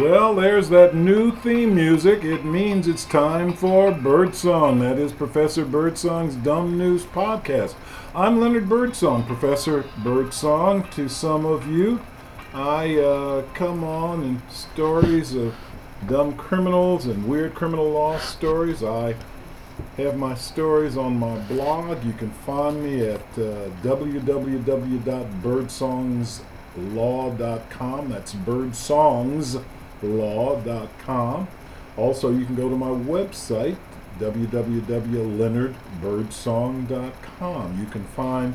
Well, there's that new theme music. It means it's time for Birdsong. That is Professor Birdsong's Dumb News Podcast. I'm Leonard Birdsong, Professor Birdsong. To some of you, I uh, come on in stories of dumb criminals and weird criminal law stories. I have my stories on my blog. You can find me at uh, www.birdsongslaw.com. That's birdsongslaw.com. Also, you can go to my website, www.leonardbirdsong.com. You can find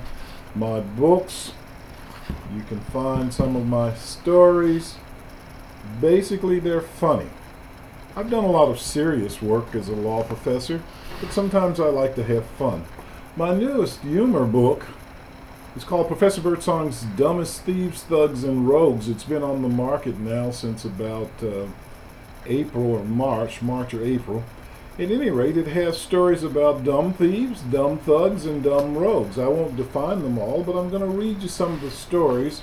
my books. You can find some of my stories. Basically, they're funny. I've done a lot of serious work as a law professor, but sometimes I like to have fun. My newest humor book is called Professor Birdsong's Dumbest Thieves, Thugs, and Rogues. It's been on the market now since about uh, April or March, March or April. At any rate, it has stories about dumb thieves, dumb thugs, and dumb rogues. I won't define them all, but I'm going to read you some of the stories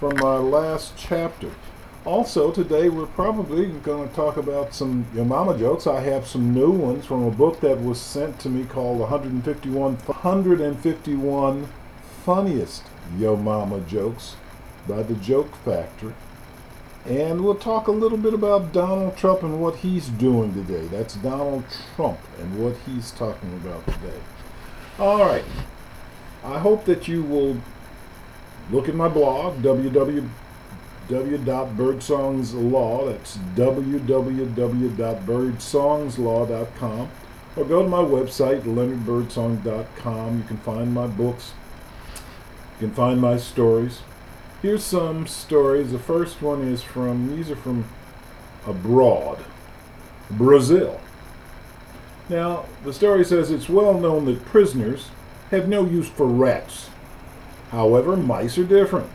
from my last chapter. Also, today we're probably going to talk about some Yo Mama jokes. I have some new ones from a book that was sent to me called 151 151 Funniest Yo Mama Jokes by the Joke Factory. And we'll talk a little bit about Donald Trump and what he's doing today. That's Donald Trump and what he's talking about today. All right. I hope that you will look at my blog, www www.birdsongslaw, that's www.birdsongslaw.com, or go to my website, leonardbirdsong.com. You can find my books, you can find my stories. Here's some stories. The first one is from, these are from abroad, Brazil. Now, the story says it's well known that prisoners have no use for rats. However, mice are different.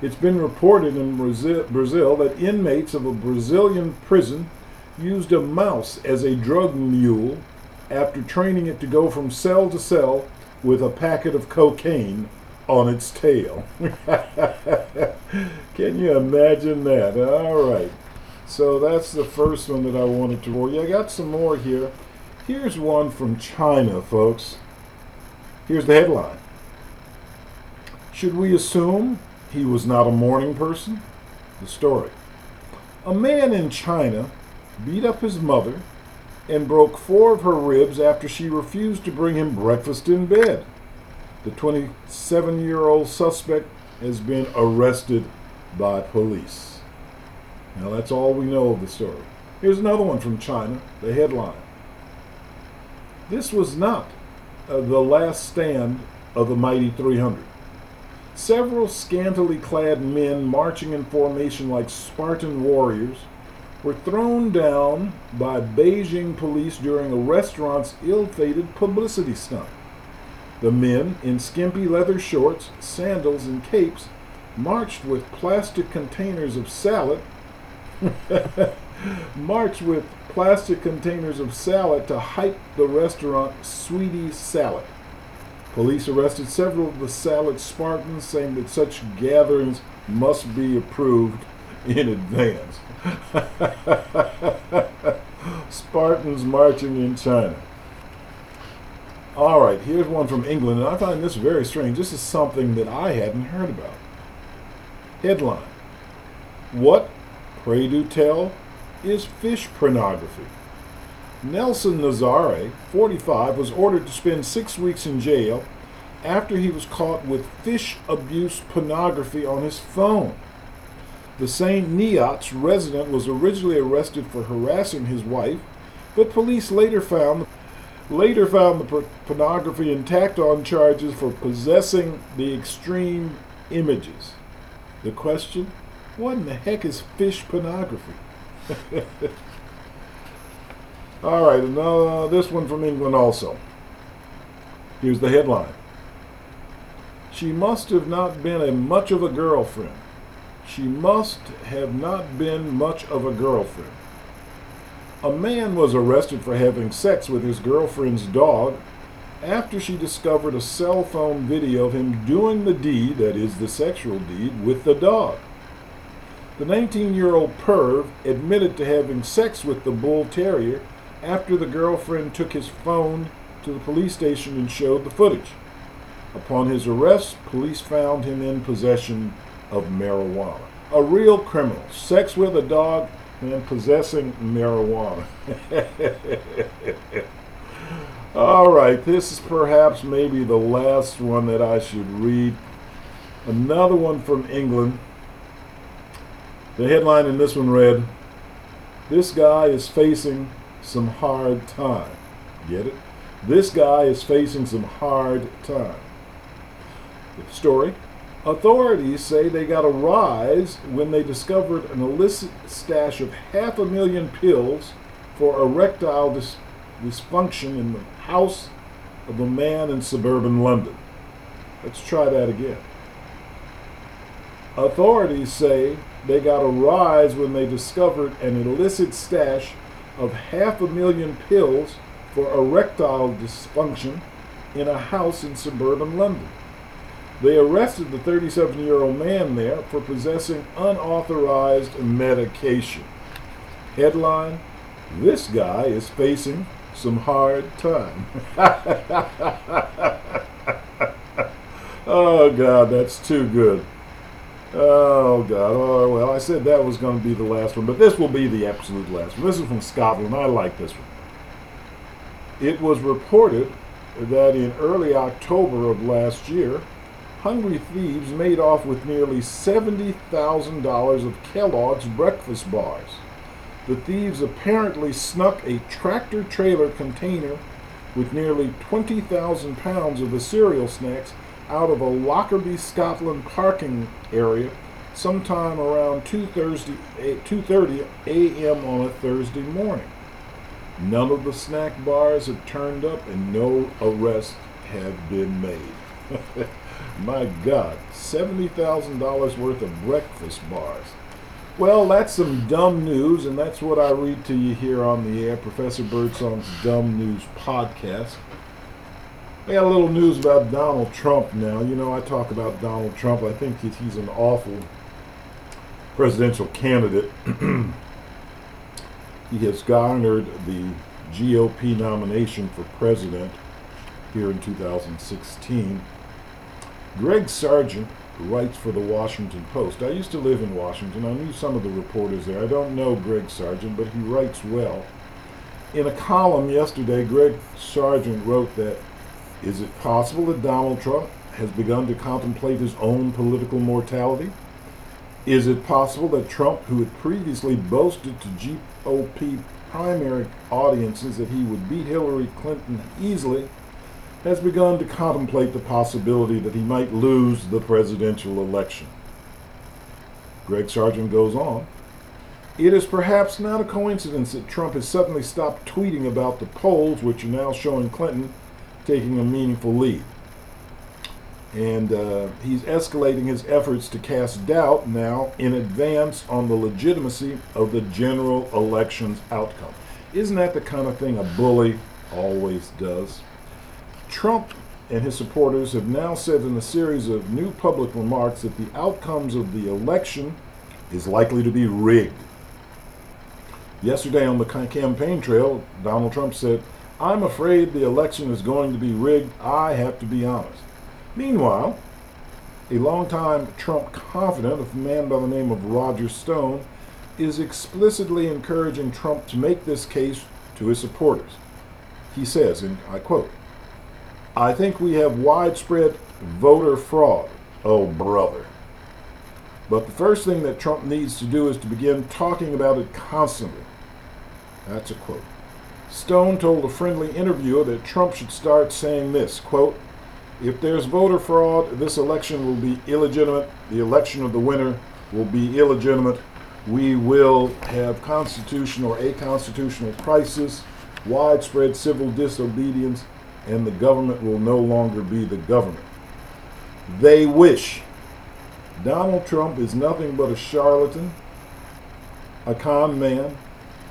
It's been reported in Brazil that inmates of a Brazilian prison used a mouse as a drug mule after training it to go from cell to cell with a packet of cocaine on its tail. Can you imagine that? All right. So that's the first one that I wanted to roll. Yeah, I got some more here. Here's one from China, folks. Here's the headline. Should we assume he was not a morning person? The story. A man in China beat up his mother and broke four of her ribs after she refused to bring him breakfast in bed. The 27 year old suspect has been arrested by police. Now, that's all we know of the story. Here's another one from China, the headline. This was not uh, the last stand of the mighty 300. Several scantily clad men marching in formation like Spartan warriors were thrown down by Beijing police during a restaurant's ill fated publicity stunt. The men, in skimpy leather shorts, sandals, and capes, marched with plastic containers of salad. marched with plastic containers of salad to hype the restaurant Sweetie Salad. Police arrested several of the Salad Spartans, saying that such gatherings must be approved in advance. Spartans marching in China. All right, here's one from England, and I find this very strange. This is something that I hadn't heard about. Headline What, pray do tell, is fish pornography? Nelson Nazare, 45, was ordered to spend six weeks in jail after he was caught with fish abuse pornography on his phone. The St. Neots resident was originally arrested for harassing his wife, but police later found later found the pornography intact on charges for possessing the extreme images. The question, what in the heck is fish pornography? All right, and uh, this one from England also. Here's the headline. She must have not been a much of a girlfriend. She must have not been much of a girlfriend. A man was arrested for having sex with his girlfriend's dog after she discovered a cell phone video of him doing the deed, that is, the sexual deed, with the dog. The 19 year old perv admitted to having sex with the bull terrier after the girlfriend took his phone to the police station and showed the footage. Upon his arrest, police found him in possession of marijuana. A real criminal. Sex with a dog and possessing marijuana. All right, this is perhaps maybe the last one that I should read. Another one from England. The headline in this one read This guy is facing some hard time. Get it? This guy is facing some hard time. The story Authorities say they got a rise when they discovered an illicit stash of half a million pills for erectile dysfunction in the house of a man in suburban London. Let's try that again. Authorities say they got a rise when they discovered an illicit stash of half a million pills for erectile dysfunction in a house in suburban London. They arrested the 37 year old man there for possessing unauthorized medication. Headline This guy is facing some hard time. oh, God, that's too good. Oh, God. Oh, well, I said that was going to be the last one, but this will be the absolute last one. This is from Scotland. I like this one. It was reported that in early October of last year, hungry thieves made off with nearly $70,000 of Kellogg's breakfast bars. The thieves apparently snuck a tractor trailer container with nearly 20,000 pounds of the cereal snacks out of a Lockerbie, Scotland parking area sometime around 2.30 eh, a.m. on a Thursday morning. None of the snack bars have turned up and no arrests have been made. My God, $70,000 worth of breakfast bars. Well, that's some dumb news, and that's what I read to you here on the air, Professor Birdsong's Dumb News Podcast. I got a little news about Donald Trump now. You know, I talk about Donald Trump. I think he's an awful presidential candidate. he has garnered the GOP nomination for president here in 2016 Greg Sargent writes for the Washington Post. I used to live in Washington. I knew some of the reporters there. I don't know Greg Sargent, but he writes well. In a column yesterday, Greg Sargent wrote that is it possible that Donald Trump has begun to contemplate his own political mortality? Is it possible that Trump, who had previously boasted to GOP primary audiences that he would beat Hillary Clinton easily, has begun to contemplate the possibility that he might lose the presidential election. Greg Sargent goes on. It is perhaps not a coincidence that Trump has suddenly stopped tweeting about the polls, which are now showing Clinton taking a meaningful lead. And uh, he's escalating his efforts to cast doubt now in advance on the legitimacy of the general election's outcome. Isn't that the kind of thing a bully always does? Trump and his supporters have now said in a series of new public remarks that the outcomes of the election is likely to be rigged. Yesterday on the campaign trail, Donald Trump said, I'm afraid the election is going to be rigged. I have to be honest. Meanwhile, a longtime Trump confidant, a man by the name of Roger Stone, is explicitly encouraging Trump to make this case to his supporters. He says, and I quote, I think we have widespread voter fraud. Oh, brother. But the first thing that Trump needs to do is to begin talking about it constantly. That's a quote. Stone told a friendly interviewer that Trump should start saying this quote, If there's voter fraud, this election will be illegitimate. The election of the winner will be illegitimate. We will have constitutional or a constitutional crisis, widespread civil disobedience, and the government will no longer be the government. They wish. Donald Trump is nothing but a charlatan, a con man,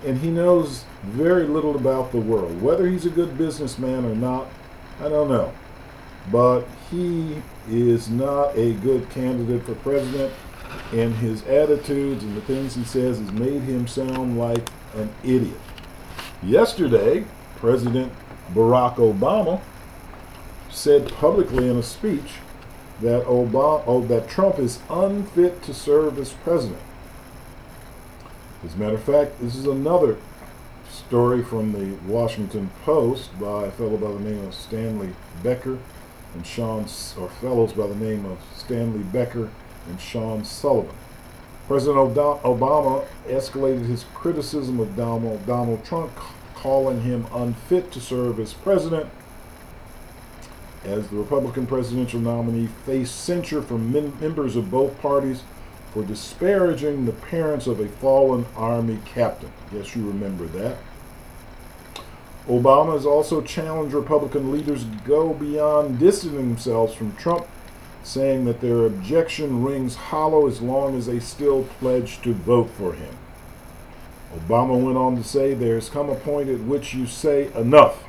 and he knows very little about the world. Whether he's a good businessman or not, I don't know. But he is not a good candidate for president, and his attitudes and the things he says has made him sound like an idiot. Yesterday, President Barack Obama said publicly in a speech that Obama, oh, that Trump is unfit to serve as president. As a matter of fact, this is another story from the Washington Post by a fellow by the name of Stanley Becker and Sean, or fellows by the name of Stanley Becker and Sean Sullivan. President Obama escalated his criticism of Donald, Donald Trump, calling him unfit to serve as president as the Republican presidential nominee faced censure from members of both parties for disparaging the parents of a fallen Army captain. Guess you remember that. Obama has also challenged Republican leaders to go beyond distancing themselves from Trump, saying that their objection rings hollow as long as they still pledge to vote for him. Obama went on to say, There's come a point at which you say enough.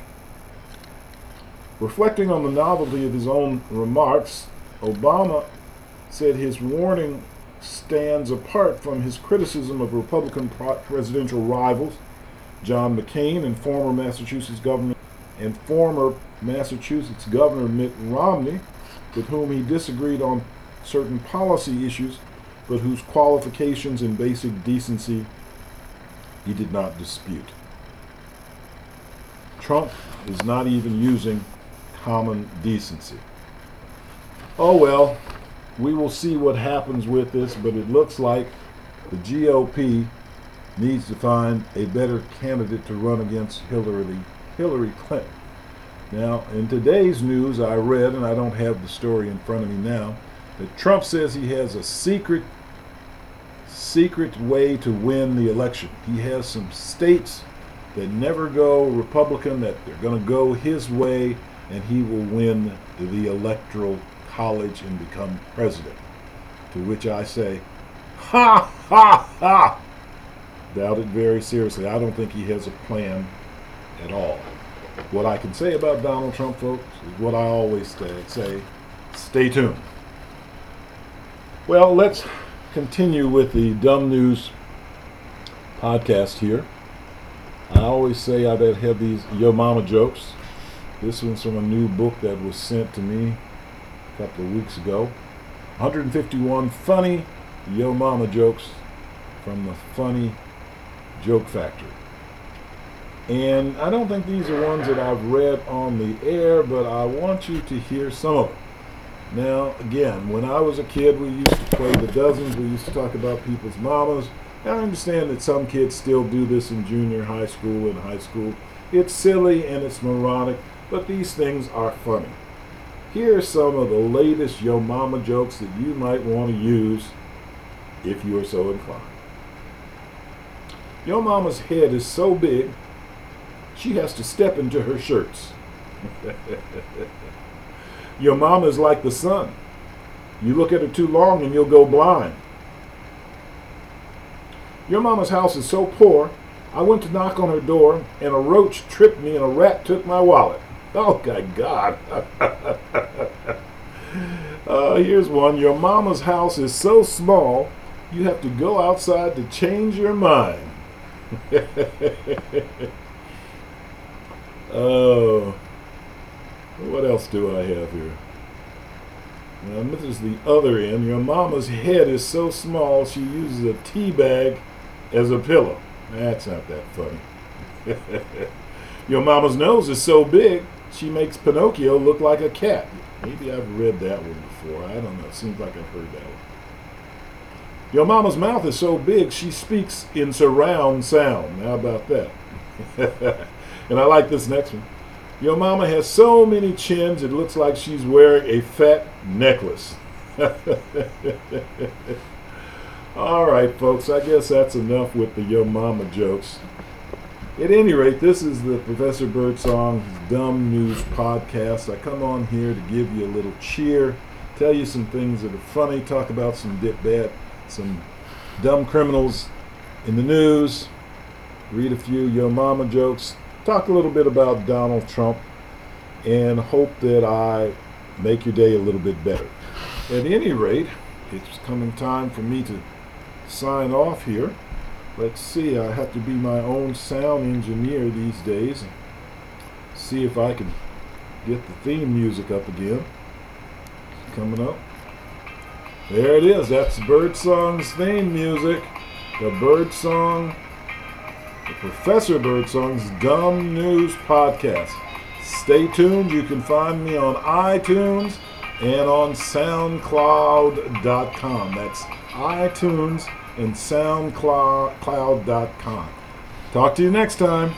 Reflecting on the novelty of his own remarks, Obama said his warning stands apart from his criticism of Republican presidential rivals John McCain and former Massachusetts governor and former Massachusetts Governor Mitt Romney, with whom he disagreed on certain policy issues, but whose qualifications and basic decency he did not dispute. Trump is not even using common decency. Oh well, we will see what happens with this, but it looks like the GOP needs to find a better candidate to run against Hillary Hillary Clinton. Now, in today's news, I read, and I don't have the story in front of me now, that Trump says he has a secret secret way to win the election. He has some states that never go Republican, that they're going to go his way, and he will win the electoral college and become president. To which I say, ha, ha, ha! Doubt it very seriously. I don't think he has a plan at all. What I can say about Donald Trump, folks, is what I always say, say stay tuned. Well, let's continue with the Dumb News podcast here. I always say I have had these Yo Mama jokes. This one's from a new book that was sent to me a couple of weeks ago. 151 funny Yo Mama jokes from the Funny Joke Factory. And I don't think these are ones that I've read on the air, but I want you to hear some of them. Now, again, when I was a kid, we used to play the dozens. We used to talk about people's mamas. I understand that some kids still do this in junior high school and high school. It's silly and it's moronic, but these things are funny. Here are some of the latest Yo Mama jokes that you might want to use if you are so inclined. Yo Mama's head is so big, she has to step into her shirts. Your mama's like the sun. You look at her too long and you'll go blind. Your mama's house is so poor, I went to knock on her door and a roach tripped me and a rat took my wallet. Oh, my God. uh, here's one. Your mama's house is so small, you have to go outside to change your mind. oh, what else do I have here? Now, this is the other end. Your mama's head is so small she uses a tea bag as a pillow. That's not that funny. Your mama's nose is so big she makes Pinocchio look like a cat. Maybe I've read that one before. I don't know. It seems like I've heard that one. Your mama's mouth is so big she speaks in surround sound. How about that? and I like this next one. Your mama has so many chins it looks like she's wearing a fat necklace. All right, folks, I guess that's enough with the Yo Mama jokes. At any rate, this is the Professor Birdsong Dumb News Podcast. I come on here to give you a little cheer, tell you some things that are funny, talk about some dip bad, some dumb criminals in the news, read a few Yo Mama jokes, talk a little bit about Donald Trump, and hope that I make your day a little bit better. At any rate, it's coming time for me to sign off here. Let's see, I have to be my own sound engineer these days. See if I can get the theme music up again. Coming up. There it is. That's Birdsong's theme music. The Birdsong, the Professor Birdsong's Dumb News Podcast. Stay tuned. You can find me on iTunes and on SoundCloud.com. That's iTunes and SoundCloud.com. Talk to you next time.